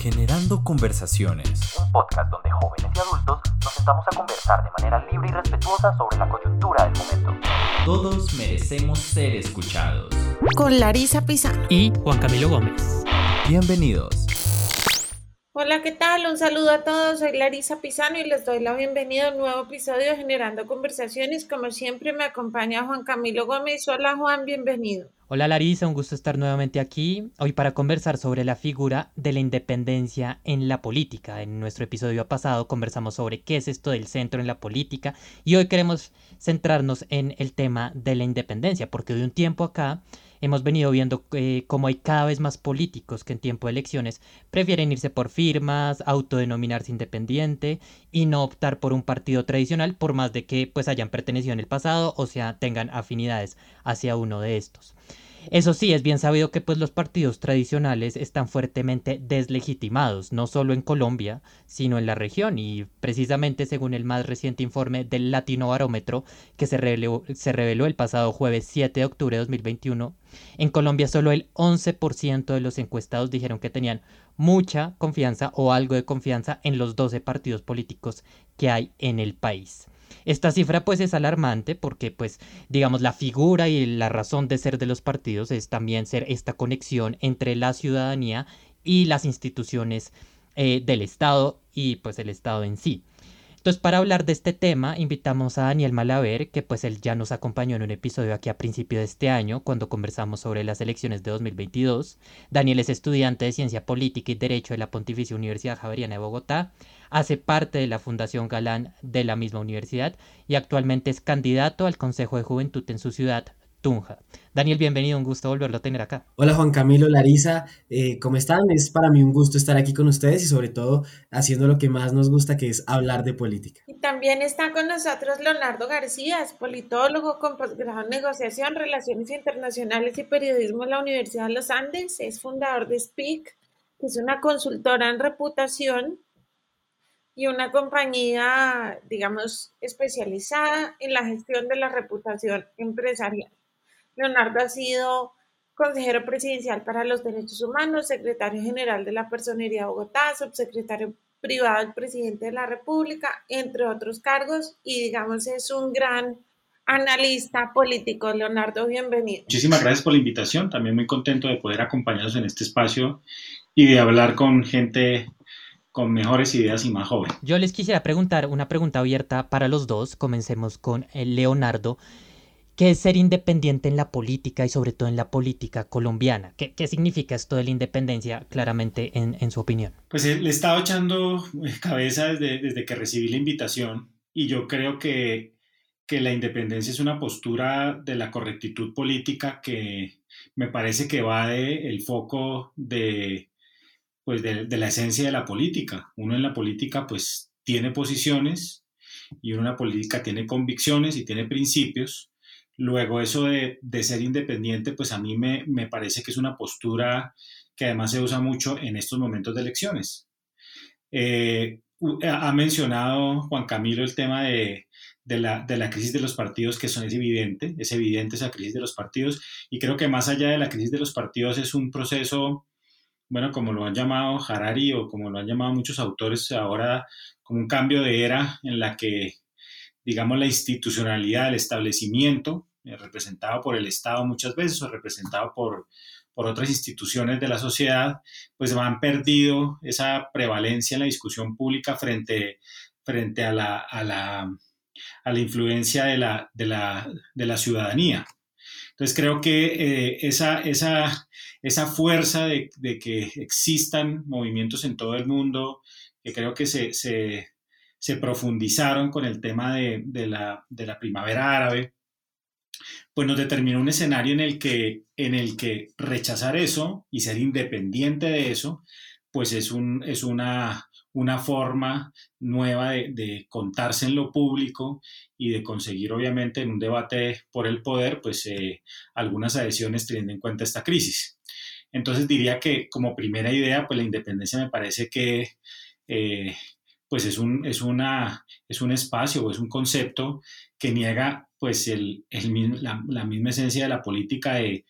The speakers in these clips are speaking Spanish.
Generando Conversaciones. Un podcast donde jóvenes y adultos nos sentamos a conversar de manera libre y respetuosa sobre la coyuntura del momento. Todos merecemos ser escuchados. Con Larisa Pizano. Y Juan Camilo Gómez. Bienvenidos. Hola, ¿qué tal? Un saludo a todos. Soy Larisa Pizano y les doy la bienvenida a un nuevo episodio de Generando Conversaciones. Como siempre, me acompaña Juan Camilo Gómez. Hola, Juan, bienvenido. Hola Larisa, un gusto estar nuevamente aquí, hoy para conversar sobre la figura de la independencia en la política. En nuestro episodio pasado conversamos sobre qué es esto del centro en la política y hoy queremos centrarnos en el tema de la independencia, porque de un tiempo acá hemos venido viendo eh, cómo hay cada vez más políticos que en tiempo de elecciones prefieren irse por firmas, autodenominarse independiente y no optar por un partido tradicional por más de que pues hayan pertenecido en el pasado o sea tengan afinidades hacia uno de estos. Eso sí, es bien sabido que pues los partidos tradicionales están fuertemente deslegitimados, no solo en Colombia, sino en la región y precisamente según el más reciente informe del Latino Barómetro que se reveló, se reveló el pasado jueves 7 de octubre de 2021, en Colombia solo el 11% de los encuestados dijeron que tenían mucha confianza o algo de confianza en los 12 partidos políticos que hay en el país. Esta cifra pues es alarmante porque pues digamos la figura y la razón de ser de los partidos es también ser esta conexión entre la ciudadanía y las instituciones eh, del Estado y pues el Estado en sí. Entonces, para hablar de este tema, invitamos a Daniel Malaver, que pues él ya nos acompañó en un episodio aquí a principio de este año, cuando conversamos sobre las elecciones de 2022. Daniel es estudiante de Ciencia Política y Derecho de la Pontificia Universidad Javeriana de Bogotá, hace parte de la Fundación Galán de la misma universidad y actualmente es candidato al Consejo de Juventud en su ciudad, Tunja. Daniel, bienvenido, un gusto volverlo a tener acá. Hola Juan Camilo, Larisa, eh, ¿cómo están? Es para mí un gusto estar aquí con ustedes y sobre todo haciendo lo que más nos gusta, que es hablar de política. Y también está con nosotros Leonardo García, es politólogo con posgrado en negociación, relaciones internacionales y periodismo en la Universidad de los Andes, es fundador de Speak, que es una consultora en reputación y una compañía, digamos, especializada en la gestión de la reputación empresarial. Leonardo ha sido consejero presidencial para los derechos humanos, secretario general de la Personería de Bogotá, subsecretario privado del presidente de la República, entre otros cargos, y digamos es un gran analista político. Leonardo, bienvenido. Muchísimas gracias por la invitación, también muy contento de poder acompañarnos en este espacio y de hablar con gente con mejores ideas y más joven. Yo les quisiera preguntar una pregunta abierta para los dos. Comencemos con eh, Leonardo. ¿Qué es ser independiente en la política y sobre todo en la política colombiana? ¿Qué, qué significa esto de la independencia claramente en, en, su opinión? Pues le he estado echando cabeza desde, desde que recibí la invitación y yo creo que, que la independencia es una postura de la correctitud política que me parece que va del el foco de pues de, la esencia de la política. Uno en la política pues tiene posiciones y uno en la política tiene convicciones y tiene principios. Luego eso de, ser independiente pues a mí me, parece que es una postura que además se usa mucho en estos momentos de elecciones. Eh, ha mencionado Juan Camilo el tema de, la, de, la, crisis de los partidos, que son, es evidente, es evidente esa crisis de los partidos, y creo que más allá de la crisis de los partidos es un proceso bueno, como lo han llamado Harari o como lo han llamado muchos autores ahora, como un cambio de era en la que, digamos, la institucionalidad, el establecimiento, eh, representado por el Estado muchas veces o representado por, por otras instituciones de la sociedad, pues han perdido esa prevalencia en la discusión pública frente, frente a, la, a, la, a la influencia de la, de la, de la ciudadanía. Entonces creo que eh, esa, esa, esa fuerza de, que existan movimientos en todo el mundo, que creo que se, se, profundizaron con el tema de, la, primavera árabe, pues nos determinó un escenario en el que, en el que rechazar eso y ser independiente de eso, pues es, un, es una, una forma nueva de, contarse en lo público y de conseguir, obviamente, en un debate por el poder, pues eh, algunas adhesiones teniendo en cuenta esta crisis. Entonces diría que como primera idea, pues la independencia me parece que eh, pues es un, es, una, es un espacio o es un concepto que niega pues el, la, misma esencia de la política de,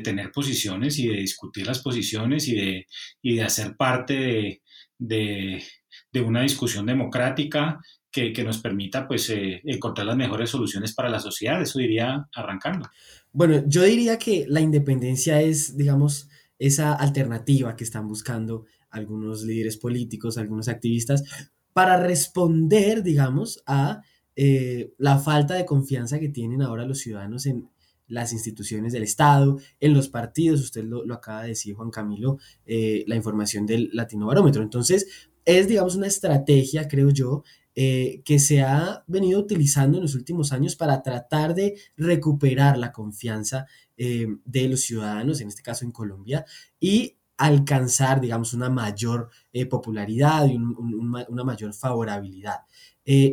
tener posiciones y de discutir las posiciones y de, de hacer parte de, una discusión democrática que, nos permita pues eh, encontrar las mejores soluciones para la sociedad. Eso diría arrancando. Bueno, yo diría que la independencia es, digamos, esa alternativa que están buscando algunos líderes políticos, algunos activistas, para responder, digamos, a eh, la falta de confianza que tienen ahora los ciudadanos en las instituciones del Estado, en los partidos, usted lo, acaba de decir, Juan Camilo, eh, la información del Latino Barómetro. Entonces, es, digamos, una estrategia, creo yo, eh, que se ha venido utilizando en los últimos años para tratar de recuperar la confianza de los ciudadanos, en este caso en Colombia, y alcanzar, digamos, una mayor popularidad y una mayor favorabilidad.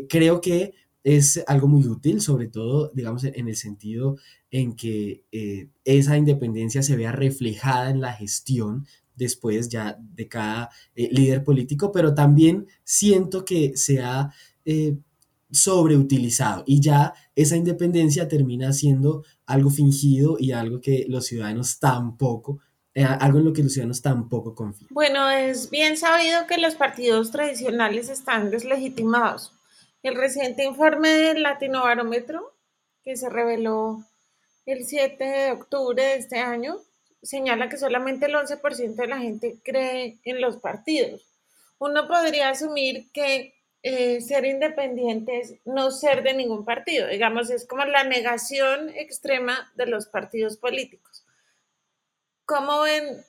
creo que es algo muy útil, sobre todo, digamos, en el sentido en que eh, esa independencia se vea reflejada en la gestión después ya de cada eh, líder político, pero también siento que se ha eh, sobreutilizado y ya esa independencia termina siendo algo fingido y algo que los ciudadanos tampoco algo en lo que los ciudadanos tampoco confían. Bueno, es bien sabido que los partidos tradicionales están deslegitimados. El reciente informe del Latino Barómetro, que se reveló el 7 de octubre de este año, señala que solamente el 11% de la gente cree en los partidos. Uno podría asumir que eh, ser independiente es no ser de ningún partido, digamos, es como la negación extrema de los partidos políticos. ¿Cómo ven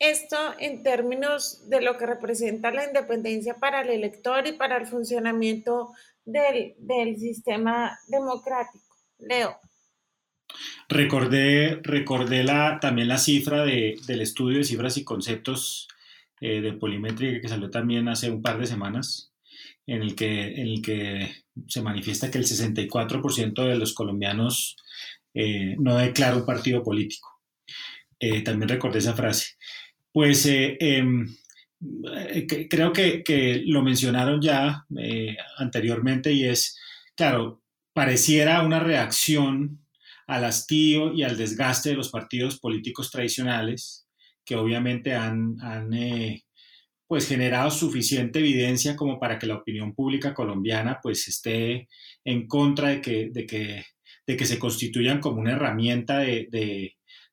esto en términos de lo que representa la independencia para el elector y para el funcionamiento del, sistema democrático. Leo. Recordé, recordé la, también la cifra del estudio de cifras y conceptos eh, de polimétrica que salió también hace un par de semanas, en el que, en el que se manifiesta que el 64% de los colombianos eh, no declara un partido político. Eh, también recordé esa frase. Pues em, creo que, lo mencionaron ya anteriormente y es, claro, pareciera una reacción al hastío y al desgaste de los partidos políticos tradicionales que obviamente han, pues generado suficiente evidencia como para que la opinión pública colombiana pues esté en contra de que, de que, de que se constituyan como una herramienta de,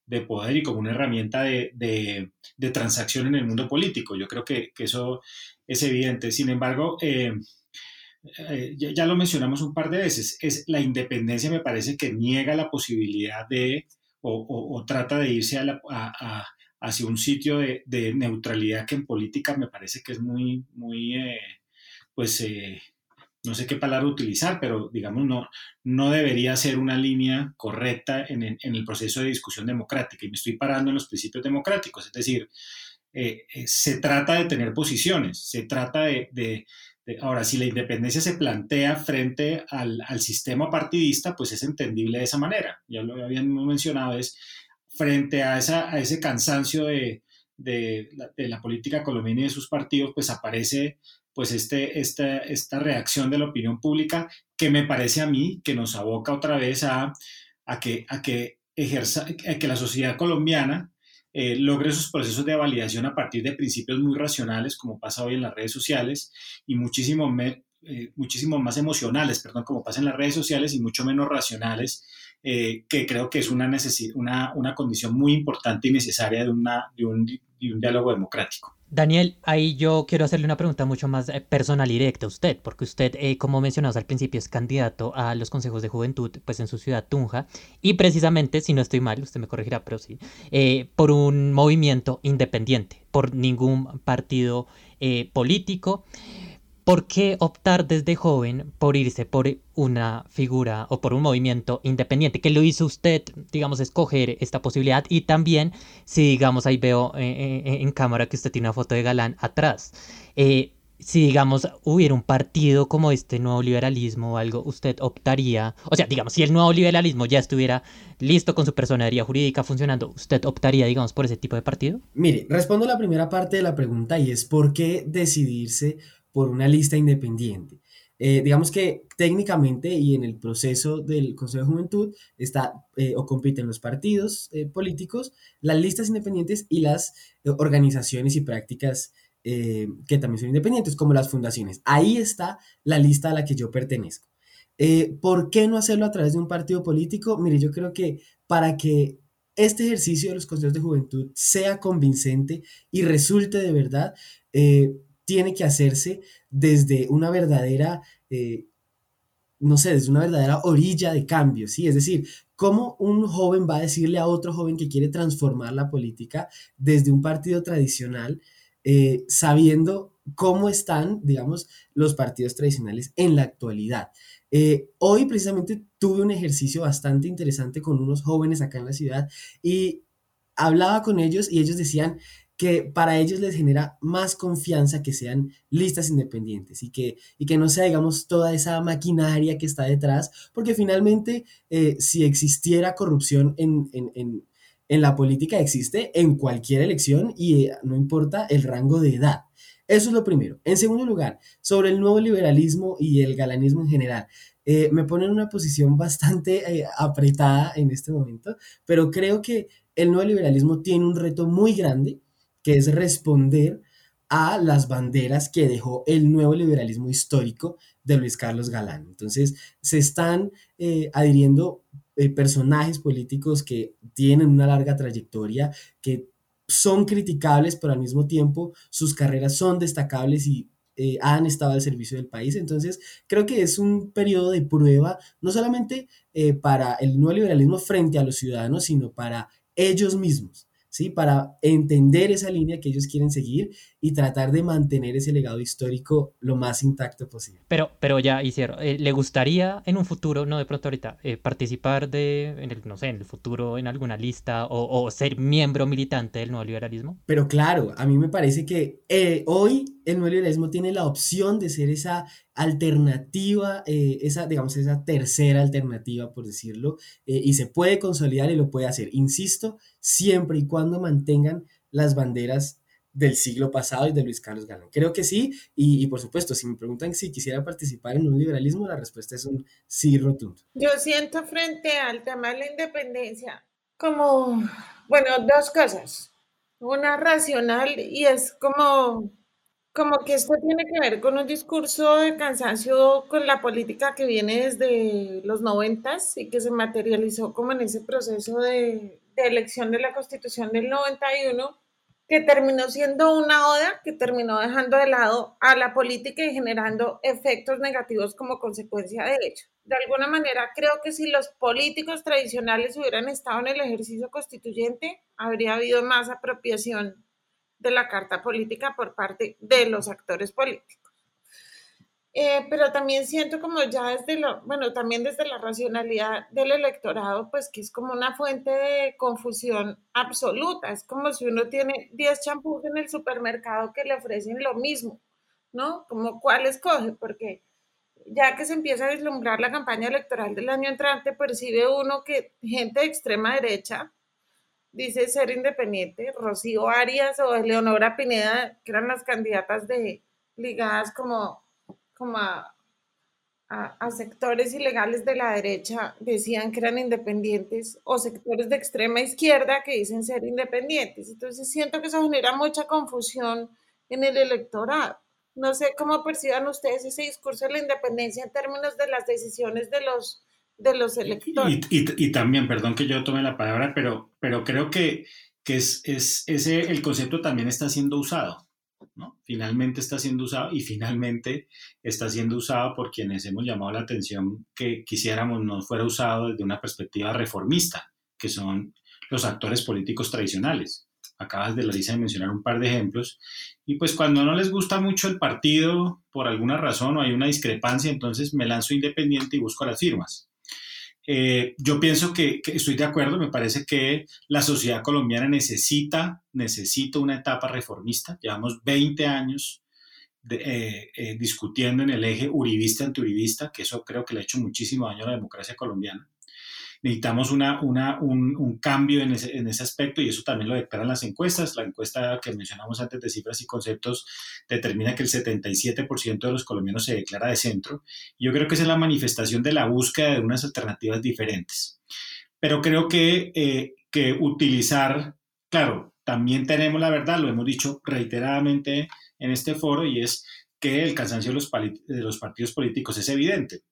de poder y como una herramienta de, de, transacción en el mundo político. Yo creo que, eso es evidente. Sin embargo, eh, eh, ya, lo mencionamos un par de veces, es la independencia me parece que niega la posibilidad de o, trata de irse a hacia un sitio de, neutralidad que en política me parece que es muy, muy, eh, pues, no sé qué palabra utilizar, pero digamos, no, no debería ser una línea correcta en, el proceso de discusión democrática. Y me estoy parando en los principios democráticos, es decir, eh, eh, se trata de tener posiciones, se trata de, Ahora, si la independencia se plantea frente al, sistema partidista, pues es entendible de esa manera. Ya lo habíamos mencionado, es frente a, esa, a ese cansancio de, la, política colombiana y de sus partidos, pues aparece pues este, esta, esta reacción de la opinión pública que me parece a mí que nos aboca otra vez a, a que, a que, ejerza, que la sociedad colombiana eh, logre esos procesos de validación a partir de principios muy racionales, como pasa hoy en las redes sociales, y muchísimo, eh, muchísimo más emocionales, perdón, como pasa en las redes sociales, y mucho menos racionales, eh, que creo que es una, una, una, condición muy importante y necesaria de, una, de, un, de un diálogo democrático. Daniel, ahí yo quiero hacerle una pregunta mucho más eh, personal y directa a usted, porque usted, eh, como mencionamos al principio, es candidato a los consejos de juventud, pues en su ciudad Tunja, y precisamente, si no estoy mal, usted me corregirá, pero sí, por un movimiento independiente, por ningún partido político. ¿Por qué optar desde joven por irse por una figura o por un movimiento independiente? ¿Qué lo hizo usted, digamos, escoger esta posibilidad? Y también, si digamos, ahí veo eh, eh, en cámara que usted tiene una foto de Galán atrás. Eh, si digamos hubiera un partido como este nuevo liberalismo o algo, usted optaría, o sea, digamos, si el nuevo liberalismo ya estuviera listo con su personería jurídica funcionando, ¿usted optaría, digamos, por ese tipo de partido? Mire, respondo la primera parte de la pregunta y es ¿por qué decidirse por una lista independiente. Eh, digamos que técnicamente y en el proceso del Consejo de Juventud está eh, o compiten los partidos eh, políticos, las listas independientes y las organizaciones y prácticas que también son independientes, como las fundaciones. Ahí está la lista a la que yo pertenezco. ¿Por qué no hacerlo a través de un partido político? Mire, yo creo que para que este ejercicio de los consejos de juventud sea convincente y resulte de verdad, tiene que hacerse desde una verdadera, eh, no sé, desde una verdadera orilla de cambio, ¿sí? Es decir, ¿cómo un joven va a decirle a otro joven que quiere transformar la política desde un partido tradicional, eh, sabiendo cómo están, digamos, los partidos tradicionales en la actualidad? Eh, hoy precisamente tuve un ejercicio bastante interesante con unos jóvenes acá en la ciudad y hablaba con ellos y ellos decían, que para ellos les genera más confianza que sean listas independientes y que, y que no sea, digamos, toda esa maquinaria que está detrás, porque finalmente eh, si existiera corrupción en, la política, existe en cualquier elección y eh, no importa el rango de edad. Eso es lo primero. En segundo lugar, sobre el nuevo liberalismo y el galanismo en general. Eh, me pone en una posición bastante apretada en este momento, pero creo que el nuevo liberalismo tiene un reto muy grande que es responder a las banderas que dejó el nuevo liberalismo histórico de Luis Carlos Galán. Entonces, se están eh, adhiriendo eh, personajes políticos que tienen una larga trayectoria, que son criticables, pero al mismo tiempo sus carreras son destacables y eh, han estado al servicio del país. Entonces, creo que es un periodo de prueba, no solamente para el nuevo liberalismo frente a los ciudadanos, sino para ellos mismos. ¿Sí? Para entender esa línea que ellos quieren seguir y tratar de mantener ese legado histórico lo más intacto posible. Pero, pero ya hicieron, eh, ¿le gustaría en un futuro, no de pronto ahorita, eh, participar de, en el, no sé, en el futuro en alguna lista o, ser miembro militante del nuevo liberalismo? Pero claro, a mí me parece que eh, hoy el nuevo liberalismo tiene la opción de ser esa alternativa, esa, digamos, esa tercera alternativa, por decirlo, y se puede consolidar y lo puede hacer. Insisto, siempre y cuando mantengan las banderas del siglo pasado y de Luis Carlos Galán. Creo que sí, y, por supuesto, si me preguntan si quisiera participar en un liberalismo, la respuesta es un sí rotundo. Yo siento frente al tema de la independencia como, bueno, dos cosas. Una racional y es como, como que esto tiene que ver con un discurso de cansancio con la política que viene desde los noventas y que se materializó como en ese proceso de, de elección de la Constitución del 91, que terminó siendo una oda que terminó dejando de lado a la política y generando efectos negativos como consecuencia de ello. De alguna manera, creo que si los políticos tradicionales hubieran estado en el ejercicio constituyente, habría habido más apropiación de la carta política por parte de los actores políticos. Eh, pero también siento como ya desde lo, bueno, también desde la racionalidad del electorado, pues que es como una fuente de confusión absoluta. Es como si uno tiene 10 champús en el supermercado que le ofrecen lo mismo, ¿no? Como cuál escoge, porque ya que se empieza a vislumbrar la campaña electoral del año entrante, percibe uno que gente de extrema derecha dice ser independiente, Rocío Arias o Leonora Pineda, que eran las candidatas de ligadas como como a, sectores ilegales de la derecha decían que eran independientes o sectores de extrema izquierda que dicen ser independientes. Entonces siento que eso genera mucha confusión en el electorado. No sé cómo perciban ustedes ese discurso de la independencia en términos de las decisiones de los, de los electores. Y, también, perdón que yo tome la palabra, pero, pero creo que, que es, es, ese, el concepto también está siendo usado. Finalmente está siendo usado y finalmente está siendo usado por quienes hemos llamado la atención que quisiéramos no fuera usado desde una perspectiva reformista, que son los actores políticos tradicionales. Acabas de, Larisa, de mencionar un par de ejemplos. Y pues cuando no les gusta mucho el partido, por alguna razón o hay una discrepancia, entonces me lanzo independiente y busco las firmas. Eh, yo pienso que, estoy de acuerdo, me parece que la sociedad colombiana necesita, necesita una etapa reformista. Llevamos 20 años eh, eh, discutiendo en el eje uribista-antiuribista, que eso creo que le ha hecho muchísimo daño a la democracia colombiana. Necesitamos una, una, un, cambio en ese, en ese, aspecto y eso también lo declaran las encuestas. La encuesta que mencionamos antes de cifras y conceptos determina que el 77% de los colombianos se declara de centro. Yo creo que esa es la manifestación de la búsqueda de unas alternativas diferentes. Pero creo que, eh, que utilizar, claro, también tenemos la verdad, lo hemos dicho reiteradamente en este foro, y es que el cansancio de los, de los partidos políticos es evidente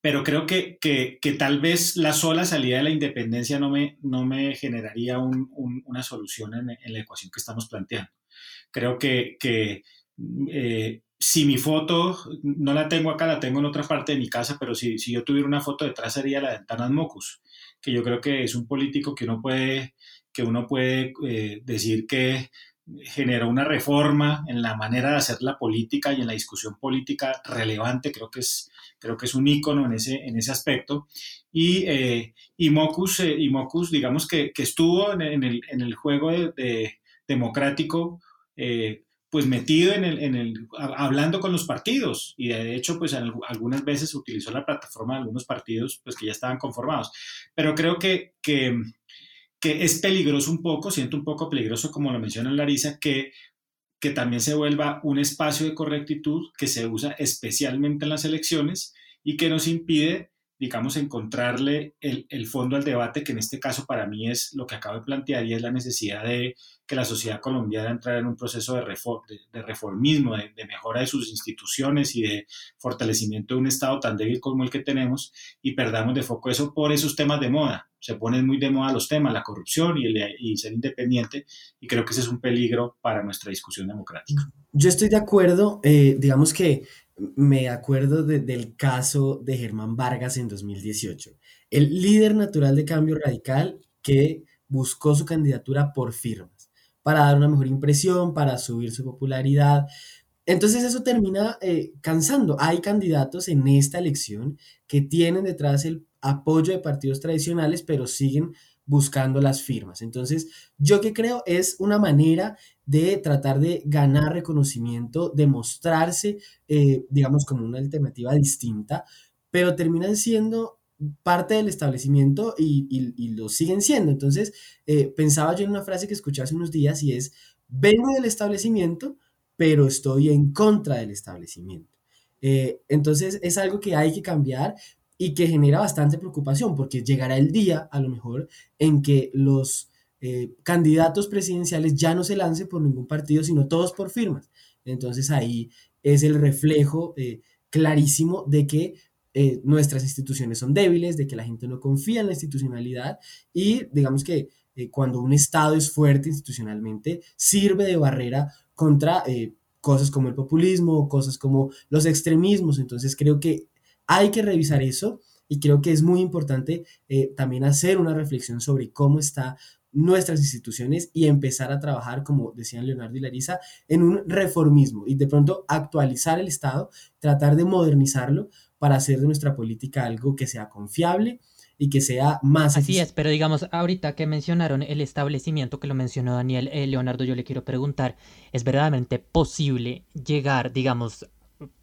pero creo que, que, que, tal vez la sola salida de la independencia no me, no me generaría un, una solución en, en, la ecuación que estamos planteando. Creo que, que eh, si mi foto, no la tengo acá, la tengo en otra parte de mi casa, pero si, si yo tuviera una foto detrás sería la de Tanas Mocus, que yo creo que es un político que uno puede, que uno puede eh, decir que generó una reforma en la manera de hacer la política y en la discusión política relevante, creo que es, creo que es un ícono en ese, en ese aspecto. Y, eh, y, Mocus, eh, y Mocus, digamos que, que estuvo en, el, en, el, juego de, democrático, eh, pues metido en el, en el, hablando con los partidos y de hecho pues algunas veces utilizó la plataforma de algunos partidos pues que ya estaban conformados. Pero creo que que es peligroso un poco, siento un poco peligroso, como lo menciona Larisa, que, que también se vuelva un espacio de correctitud que se usa especialmente en las elecciones y que nos impide digamos, encontrarle el, fondo al debate, que en este caso para mí es lo que acabo de plantear y es la necesidad de que la sociedad colombiana entre en un proceso de, de, reformismo, de, mejora de sus instituciones y de fortalecimiento de un Estado tan débil como el que tenemos y perdamos de foco eso por esos temas de moda. Se ponen muy de moda los temas, la corrupción y, el, y ser independiente y creo que ese es un peligro para nuestra discusión democrática. Yo estoy de acuerdo, eh, digamos que me acuerdo del caso de Germán Vargas en 2018, el líder natural de cambio radical que buscó su candidatura por firmas, para dar una mejor impresión, para subir su popularidad. Entonces eso termina eh, cansando. Hay candidatos en esta elección que tienen detrás el apoyo de partidos tradicionales, pero siguen buscando las firmas. Entonces, yo que creo es una manera de tratar de ganar reconocimiento, de mostrarse, eh, digamos, como una alternativa distinta, pero terminan siendo parte del establecimiento y, lo siguen siendo. Entonces, eh, pensaba yo en una frase que escuché hace unos días y es, vengo del establecimiento, pero estoy en contra del establecimiento. Eh, entonces, es algo que hay que cambiar, y que genera bastante preocupación porque llegará el día, a lo mejor, en que los eh, candidatos presidenciales ya no se lancen por ningún partido, sino todos por firmas. Entonces ahí es el reflejo eh, clarísimo de que eh, nuestras instituciones son débiles, de que la gente no confía en la institucionalidad y digamos que cuando un Estado es fuerte institucionalmente, sirve de barrera contra cosas como el populismo, cosas como los extremismos. Entonces creo que hay que revisar eso y creo que es muy importante eh, también hacer una reflexión sobre cómo están nuestras instituciones y empezar a trabajar, como decían Leonardo y Larisa, en un reformismo y de pronto actualizar el Estado, tratar de modernizarlo para hacer de nuestra política algo que sea confiable y que sea más... Así es, pero digamos, ahorita que mencionaron el establecimiento que lo mencionó Daniel, eh, Leonardo, yo le quiero preguntar, ¿es verdaderamente posible llegar, digamos,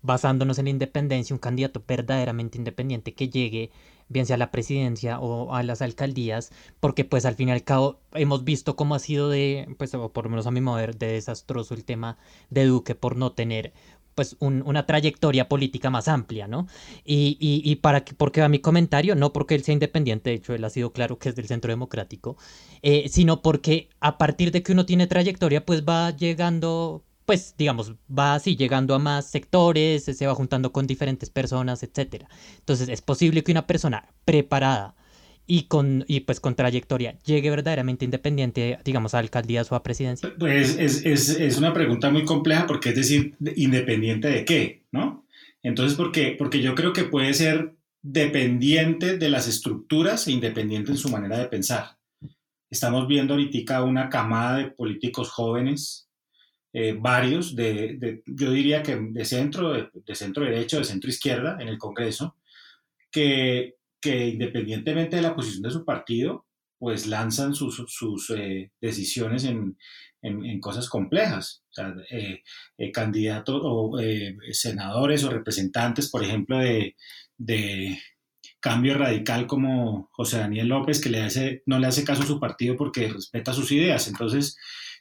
basándonos en la independencia, un candidato verdaderamente independiente que llegue, bien sea a la presidencia o a las alcaldías, porque pues al fin y al cabo hemos visto cómo ha sido de, pues o por lo menos a mi modo de desastroso el tema de Duque por no tener pues una trayectoria política más amplia, ¿no? Y, y, y para que, porque a mi comentario, no porque él sea independiente, de hecho él ha sido claro que es del centro democrático, eh, sino porque a partir de que uno tiene trayectoria, pues va llegando pues digamos, va así llegando a más sectores, se va juntando con diferentes personas, etc. Entonces es posible que una persona preparada y con y pues con trayectoria llegue verdaderamente independiente, digamos, a alcaldías o a presidencia? Pues es, es, es, una pregunta muy compleja porque es decir, independiente de qué, ¿no? Entonces, ¿por qué? Porque yo creo que puede ser dependiente de las estructuras e independiente en su manera de pensar. Estamos viendo ahorita una camada de políticos jóvenes eh, varios, de, yo diría que de centro, de, centro derecho, de centro izquierda en el Congreso, que, que independientemente de la posición de su partido, pues lanzan sus, sus eh, decisiones en, en, cosas complejas. O sea, eh, candidatos o senadores o representantes, por ejemplo, de, de, cambio radical como José Daniel López, que le hace, no le hace caso a su partido porque respeta sus ideas. Entonces,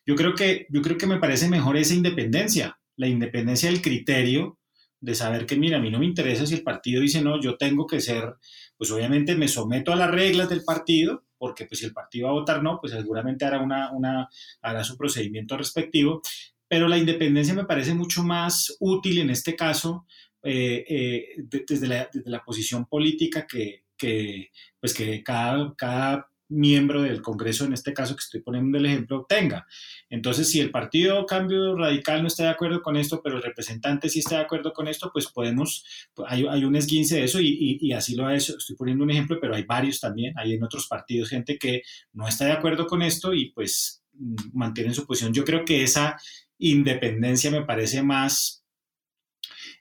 yo creo que, yo creo que me parece mejor esa independencia, la independencia del criterio de saber que, mira, a mí no me interesa si el partido dice no, yo tengo que ser, pues obviamente me someto a las reglas del partido, porque pues si el partido va a votar no, pues seguramente hará, una, una, hará su procedimiento respectivo, pero la independencia me parece mucho más útil en este caso eh, eh, desde, la, desde, la, posición política que, que pues que cada, cada miembro del Congreso, en este caso que estoy poniendo el ejemplo, tenga. Entonces, si el Partido Cambio Radical no está de acuerdo con esto, pero el representante sí está de acuerdo con esto, pues podemos, pues, hay, hay, un esguince de eso y, y, así lo hecho. Estoy poniendo un ejemplo, pero hay varios también. Hay en otros partidos gente que no está de acuerdo con esto y pues mm, mantienen su posición. Yo creo que esa independencia me parece más,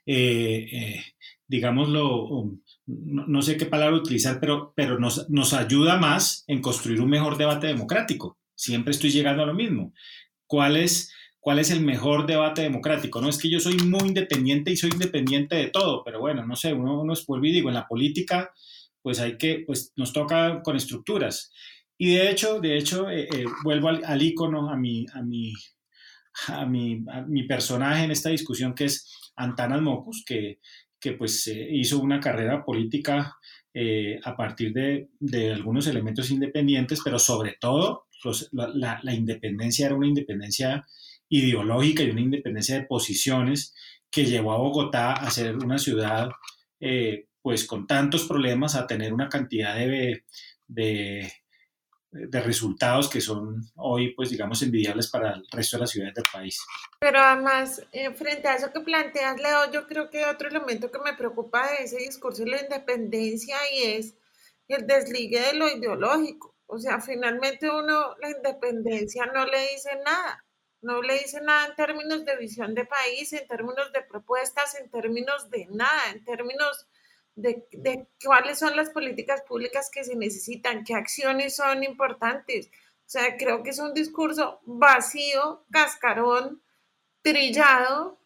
eh, eh, digámoslo, no, sé qué palabra utilizar, pero, pero nos, nos ayuda más en construir un mejor debate democrático. Siempre estoy llegando a lo mismo. ¿Cuál es, cuál es el mejor debate democrático? No es que yo soy muy independiente y soy independiente de todo, pero bueno, no sé, uno, uno es vuelve y digo, en la política, pues hay que, pues nos toca con estructuras. Y de hecho, de hecho, eh, eh, vuelvo al, al, icono, a mi, a, mi, a, mi, mi personaje en esta discusión, que es Antanas Mocus, que, que pues hizo una carrera política eh, a partir de, de, algunos elementos independientes, pero sobre todo la, la, independencia era una independencia ideológica y una independencia de posiciones que llevó a Bogotá a ser una ciudad eh, pues con tantos problemas, a tener una cantidad de de resultados que son hoy, pues digamos, envidiables para el resto de las ciudades del país. Pero además, eh, frente a eso que planteas, Leo, yo creo que otro elemento que me preocupa de ese discurso de la independencia y es el desligue de lo ideológico. O sea, finalmente uno, la independencia no le dice nada, no le dice nada en términos de visión de país, en términos de propuestas, en términos de nada, en términos de, de, cuáles son las políticas públicas que se necesitan, qué acciones son importantes. O sea, creo que es un discurso vacío, cascarón, trillado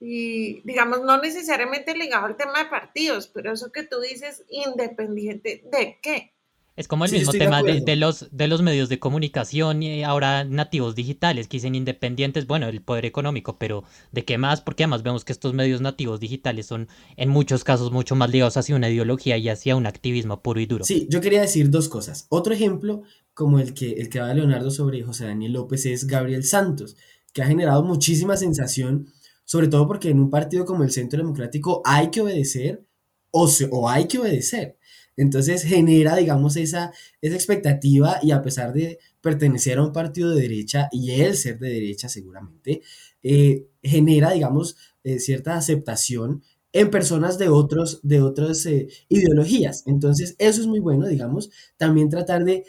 y, digamos, no necesariamente ligado al tema de partidos, pero eso que tú dices, independiente de qué. Es como el mismo tema de, los, de los medios de comunicación y ahora nativos digitales que dicen independientes, bueno, el poder económico, pero ¿de qué más? Porque además vemos que estos medios nativos digitales son en muchos casos mucho más ligados hacia una ideología y hacia un activismo puro y duro. Sí, yo quería decir dos cosas. Otro ejemplo, como el que, el que Leonardo sobre José Daniel López, es Gabriel Santos, que ha generado muchísima sensación, sobre todo porque en un partido como el Centro Democrático hay que obedecer o, o hay que obedecer. Entonces genera, digamos, esa, esa expectativa y a pesar de pertenecer a un partido de derecha y él ser de derecha seguramente, eh, genera, digamos, eh, cierta aceptación en personas de, otros, de otras eh, ideologías. Entonces, eso es muy bueno, digamos, también tratar de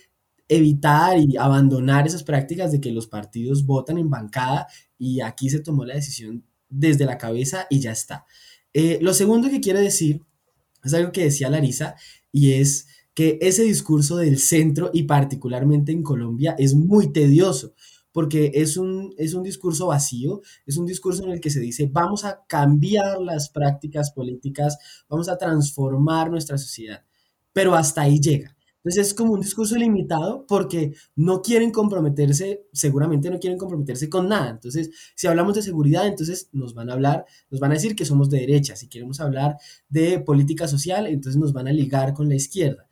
evitar y abandonar esas prácticas de que los partidos votan en bancada y aquí se tomó la decisión desde la cabeza y ya está. lo segundo que quiero decir es algo que decía Larisa y es que ese discurso del centro y particularmente en Colombia es muy tedioso porque es un, es un discurso vacío, es un discurso en el que se dice vamos a cambiar las prácticas políticas, vamos a transformar nuestra sociedad, pero hasta ahí llega. Entonces es como un discurso limitado porque no quieren comprometerse, seguramente no quieren comprometerse con nada. Entonces, si hablamos de seguridad, entonces nos van a hablar, nos van a decir que somos de derecha. Si queremos hablar de política social, entonces nos van a ligar con la izquierda.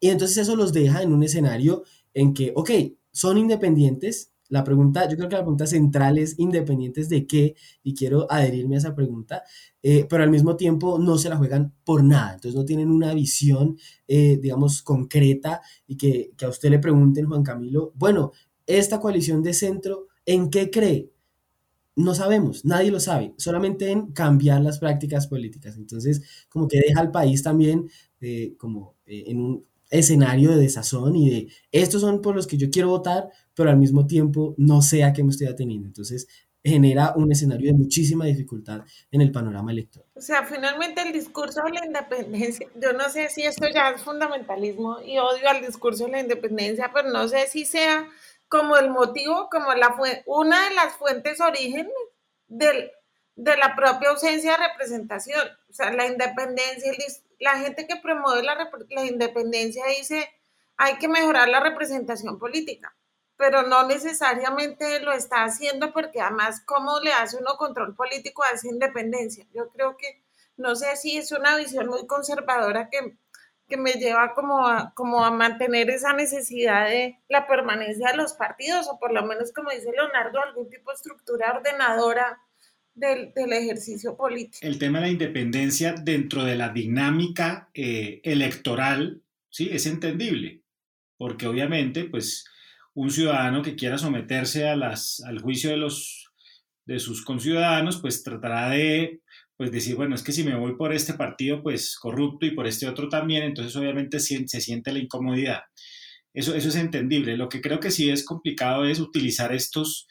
Y entonces eso los deja en un escenario en que, ok, son independientes, la pregunta, yo creo que la pregunta central es independientes de qué, y quiero adherirme a esa pregunta, eh, pero al mismo tiempo no se la juegan por nada, entonces no tienen una visión, eh, digamos, concreta y que, que a usted le pregunten, Juan Camilo, bueno, esta coalición de centro, ¿en qué cree? No sabemos, nadie lo sabe, solamente en cambiar las prácticas políticas. Entonces, como que deja al país también eh, como en un escenario de desazón y de estos son por los que yo quiero votar, pero al mismo tiempo no sé a qué me estoy atendiendo. Entonces genera un escenario de muchísima dificultad en el panorama electoral. O sea, finalmente el discurso de la independencia, yo no sé si esto ya es fundamentalismo y odio al discurso de la independencia, pero no sé si sea como el motivo, como la una de las fuentes orígenes del, de la propia ausencia de representación. O sea, la independencia, la gente que promueve la, la independencia dice hay que mejorar la representación política, pero no necesariamente lo está haciendo porque además, ¿cómo le hace uno control político a esa independencia? Yo creo que, no sé si es una visión muy conservadora que, que me lleva como a, como a mantener esa necesidad de la permanencia de los partidos, o por lo menos, como dice Leonardo, algún tipo de estructura ordenadora del, del, ejercicio político. El tema de la independencia dentro de la dinámica eh, electoral, sí, es entendible porque obviamente, pues, un ciudadano que quiera someterse a las, al juicio de, los, de sus conciudadanos, pues tratará de pues decir, bueno, es que si me voy por este partido, pues corrupto y por este otro también, entonces obviamente se, se siente la incomodidad. Eso, eso es entendible. Lo que creo que sí es complicado es utilizar estos,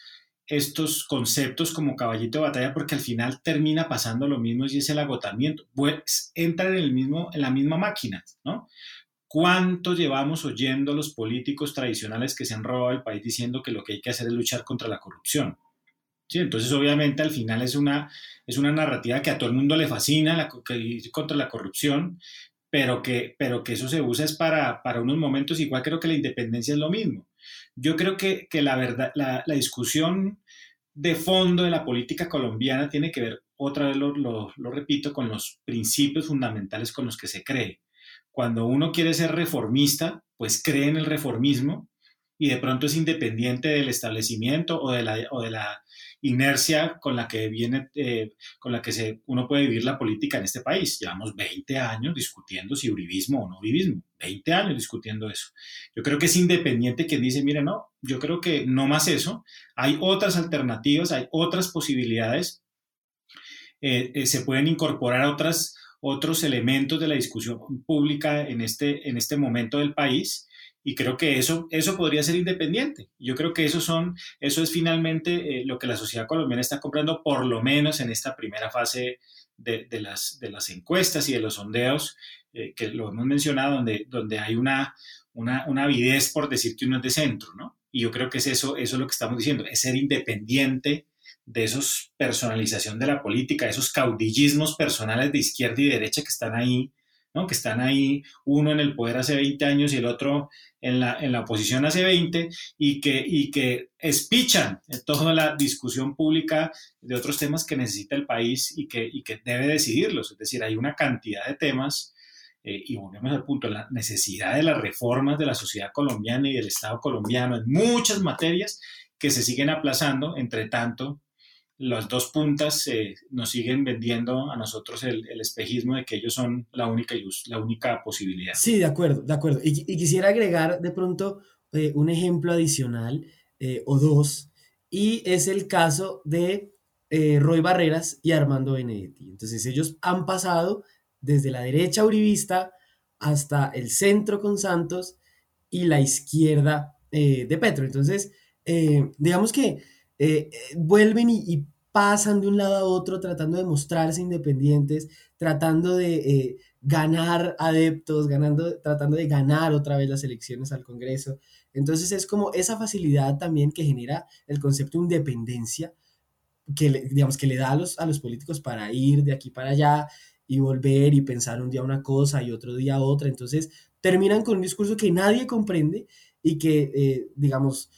estos conceptos como caballito de batalla porque al final termina pasando lo mismo y es el agotamiento. Pues entra en, el mismo, en la misma máquina, ¿no? ¿Cuánto llevamos oyendo a los políticos tradicionales que se han robado el país diciendo que lo que hay que hacer es luchar contra la corrupción? Sí, entonces obviamente al final es una, es una narrativa que a todo el mundo le fascina, la, contra la corrupción, pero que, pero que eso se usa es para, para unos momentos, igual creo que la independencia es lo mismo. Yo creo que, que la, verdad, la, la, discusión de fondo de la política colombiana tiene que ver, otra vez lo, lo, lo repito, con los principios fundamentales con los que se cree cuando uno quiere ser reformista, pues cree en el reformismo y de pronto es independiente del establecimiento o de la, o de la inercia con la que viene, eh, con la que se, uno puede vivir la política en este país. Llevamos 20 años discutiendo si uribismo o no uribismo, 20 años discutiendo eso. Yo creo que es independiente quien dice, mire, no, yo creo que no más eso, hay otras alternativas, hay otras posibilidades, eh, eh, se pueden incorporar otras otros elementos de la discusión pública en este, en este momento del país y creo que eso, eso podría ser independiente. Yo creo que eso, son, eso es finalmente eh, lo que la sociedad colombiana está comprando, por lo menos en esta primera fase de, de, las, de las encuestas y de los sondeos, eh, que lo hemos mencionado, donde, donde hay una, una, una avidez por decir que uno es de centro, ¿no? Y yo creo que es eso, eso es lo que estamos diciendo, es ser independiente de esos personalización de la política, esos caudillismos personales de izquierda y derecha que están ahí, que están ahí uno en el poder hace 20 años y el otro en la, en la oposición hace 20 y que, y que espichan toda la discusión pública de otros temas que necesita el país y que, y que debe decidirlos. Es decir, hay una cantidad de temas eh, y volvemos al punto, la necesidad de las reformas de la sociedad colombiana y del Estado colombiano en muchas materias que se siguen aplazando, entre tanto, las dos puntas eh, nos siguen vendiendo a nosotros el, espejismo de que ellos son la única la única posibilidad. Sí, de acuerdo, de acuerdo. Y, y quisiera agregar de pronto eh, un ejemplo adicional eh, o dos, y es el caso de eh, Roy Barreras y Armando Benedetti. Entonces ellos han pasado desde la derecha uribista hasta el centro con Santos y la izquierda de Petro. Entonces, digamos que eh, vuelven y, pasan de un lado a otro tratando de mostrarse independientes, tratando de eh, ganar adeptos, ganando, tratando de ganar otra vez las elecciones al Congreso. Entonces es como esa facilidad también que genera el concepto de independencia, que le, digamos que le da a los, a los políticos para ir de aquí para allá y volver y pensar un día una cosa y otro día otra. Entonces terminan con un discurso que nadie comprende y que, eh, digamos,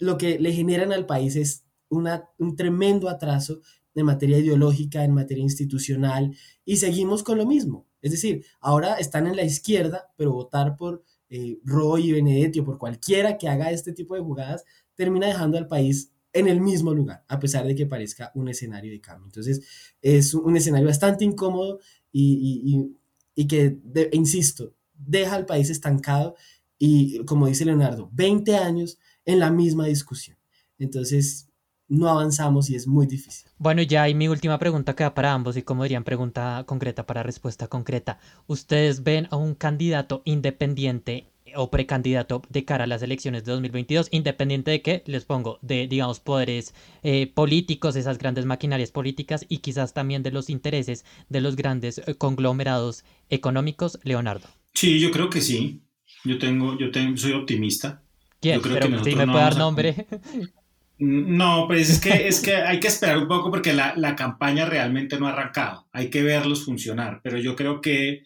lo que le generan al país es una, un tremendo atraso en materia ideológica, en materia institucional, y seguimos con lo mismo. Es decir, ahora están en la izquierda, pero votar por eh, Roy Benedetti o por cualquiera que haga este tipo de jugadas termina dejando al país en el mismo lugar, a pesar de que parezca un escenario de cambio. Entonces, es un escenario bastante incómodo y, y, y que, insisto, deja al país estancado y, como dice Leonardo, 20 años en la misma discusión. Entonces, no avanzamos y es muy difícil. Bueno, ya hay mi última pregunta queda para ambos y como dirían pregunta concreta para respuesta concreta. ¿Ustedes ven a un candidato independiente o precandidato de cara a las elecciones de 2022, independiente de que, les pongo, de, digamos, poderes eh, políticos, esas grandes maquinarias políticas y quizás también de los intereses de los grandes eh, conglomerados económicos, Leonardo? Sí, yo creo que sí. Yo tengo, yo tengo, soy optimista. ¿Quién? Yo creo Pero que me no puede dar a- nombre. No, pues es que, es que hay que esperar un poco porque la, la campaña realmente no ha arrancado. Hay que verlos funcionar. Pero yo creo que,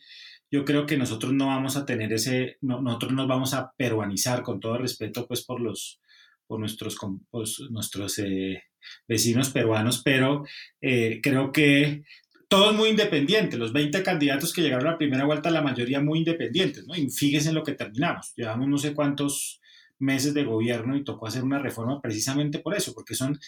yo creo que nosotros no vamos a tener ese, nosotros nos vamos a peruanizar con todo respeto pues por los, por nuestros, pues, nuestros eh, vecinos peruanos, pero eh, creo que todos muy independientes, los 20 candidatos que llegaron a la primera vuelta, la mayoría muy independientes, ¿no? Y fíjense en lo que terminamos, llevamos no sé cuántos meses de gobierno y tocó hacer una reforma precisamente por eso, porque son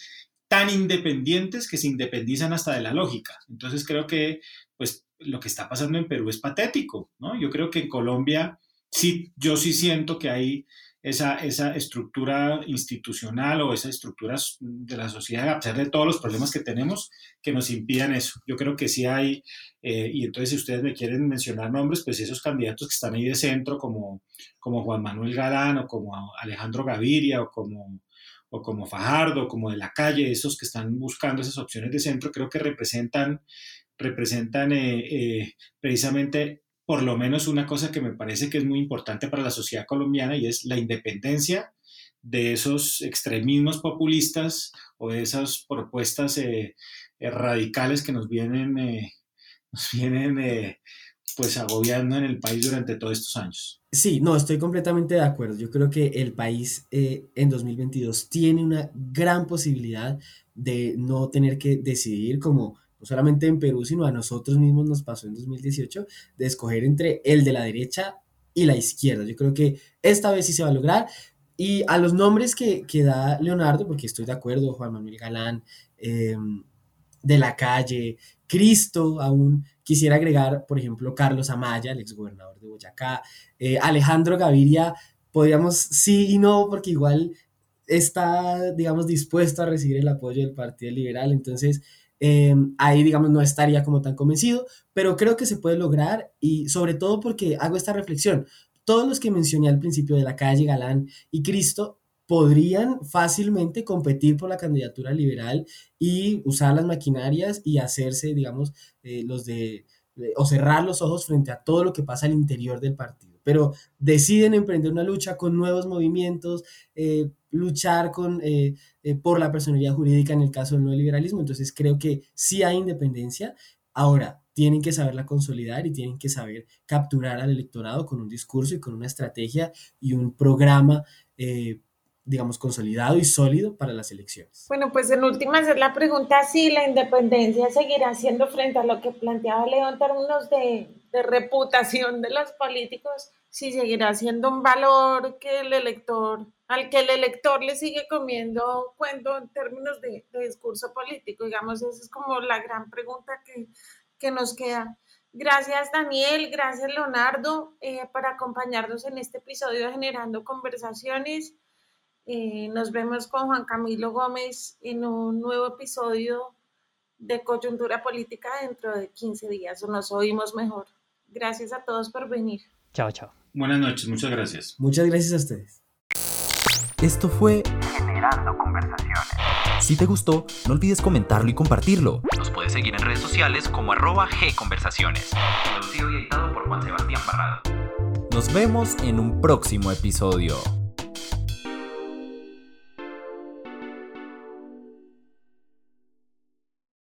tan independientes que se independizan hasta de la lógica. Entonces creo que pues lo que está pasando en Perú es patético, ¿no? Yo creo que en Colombia sí, yo sí siento que hay esa, esa estructura institucional o esa estructura de la sociedad, a pesar de todos los problemas que tenemos, que nos impidan eso. Yo creo que sí hay, eh, y entonces si ustedes me quieren mencionar nombres, pues esos candidatos que están ahí de centro, como, como Juan Manuel Galán o como Alejandro Gaviria o como o como Fajardo, como de la calle, esos que están buscando esas opciones de centro, creo que representan, representan eh, eh, precisamente por lo menos una cosa que me parece que es muy importante para la sociedad colombiana y es la independencia de esos extremismos populistas o de esas propuestas eh, radicales que nos vienen, nos vienen pues agobiando en el país durante todos estos años. Sí, no, estoy completamente de acuerdo. Yo creo que el país eh, en 2022 tiene una gran posibilidad de no tener que decidir como no solamente en Perú, sino a nosotros mismos nos pasó en 2018, de escoger entre el de la derecha y la izquierda. Yo creo que esta vez sí se va a lograr. Y a los nombres que, que da Leonardo, porque estoy de acuerdo, Juan Manuel Galán, em, de la calle, Cristo aún. Quisiera agregar, por ejemplo, Carlos Amaya, el exgobernador de Boyacá, eh, Alejandro Gaviria, podríamos sí y no, porque igual está, digamos, dispuesto a recibir el apoyo del Partido Liberal, entonces eh, ahí, digamos, no estaría como tan convencido, pero creo que se puede lograr y sobre todo porque hago esta reflexión. Todos los que mencioné al principio de la calle Galán y Cristo podrían fácilmente competir por la candidatura liberal y usar las maquinarias y hacerse, digamos, eh, los de, o cerrar los ojos frente a todo lo que pasa al interior del partido. Pero deciden emprender una lucha con nuevos movimientos, eh, luchar con, eh, por la personalidad jurídica en el caso del neoliberalismo. Entonces creo que sí hay independencia. Ahora, tienen que saberla consolidar y tienen que saber capturar al electorado con un discurso y con una estrategia y un programa digamos, consolidado y sólido para las elecciones. Bueno, pues en última es la pregunta si la independencia seguirá siendo frente a lo que planteaba Leo en términos de reputación de los políticos, si seguirá siendo un valor que el elector, al que el elector le sigue comiendo cuento en términos de, discurso político. Digamos, esa es como la gran pregunta que, que nos queda. Gracias Daniel, gracias Leonardo eh, por acompañarnos en este episodio Generando Conversaciones. Eh, nos vemos con Juan Camilo Gómez en un nuevo episodio de Coyuntura Política dentro de 15 días o nos oímos mejor. Gracias a todos por venir. Chao, chao. Buenas noches, muchas gracias. Muchas gracias a ustedes. Esto fue Generando Conversaciones. Si te gustó, no olvides comentarlo y compartirlo. Nos puedes seguir en redes sociales como arroba gconversaciones. Producido y editado por Juan Sebastián Barrado. Nos vemos en un próximo episodio.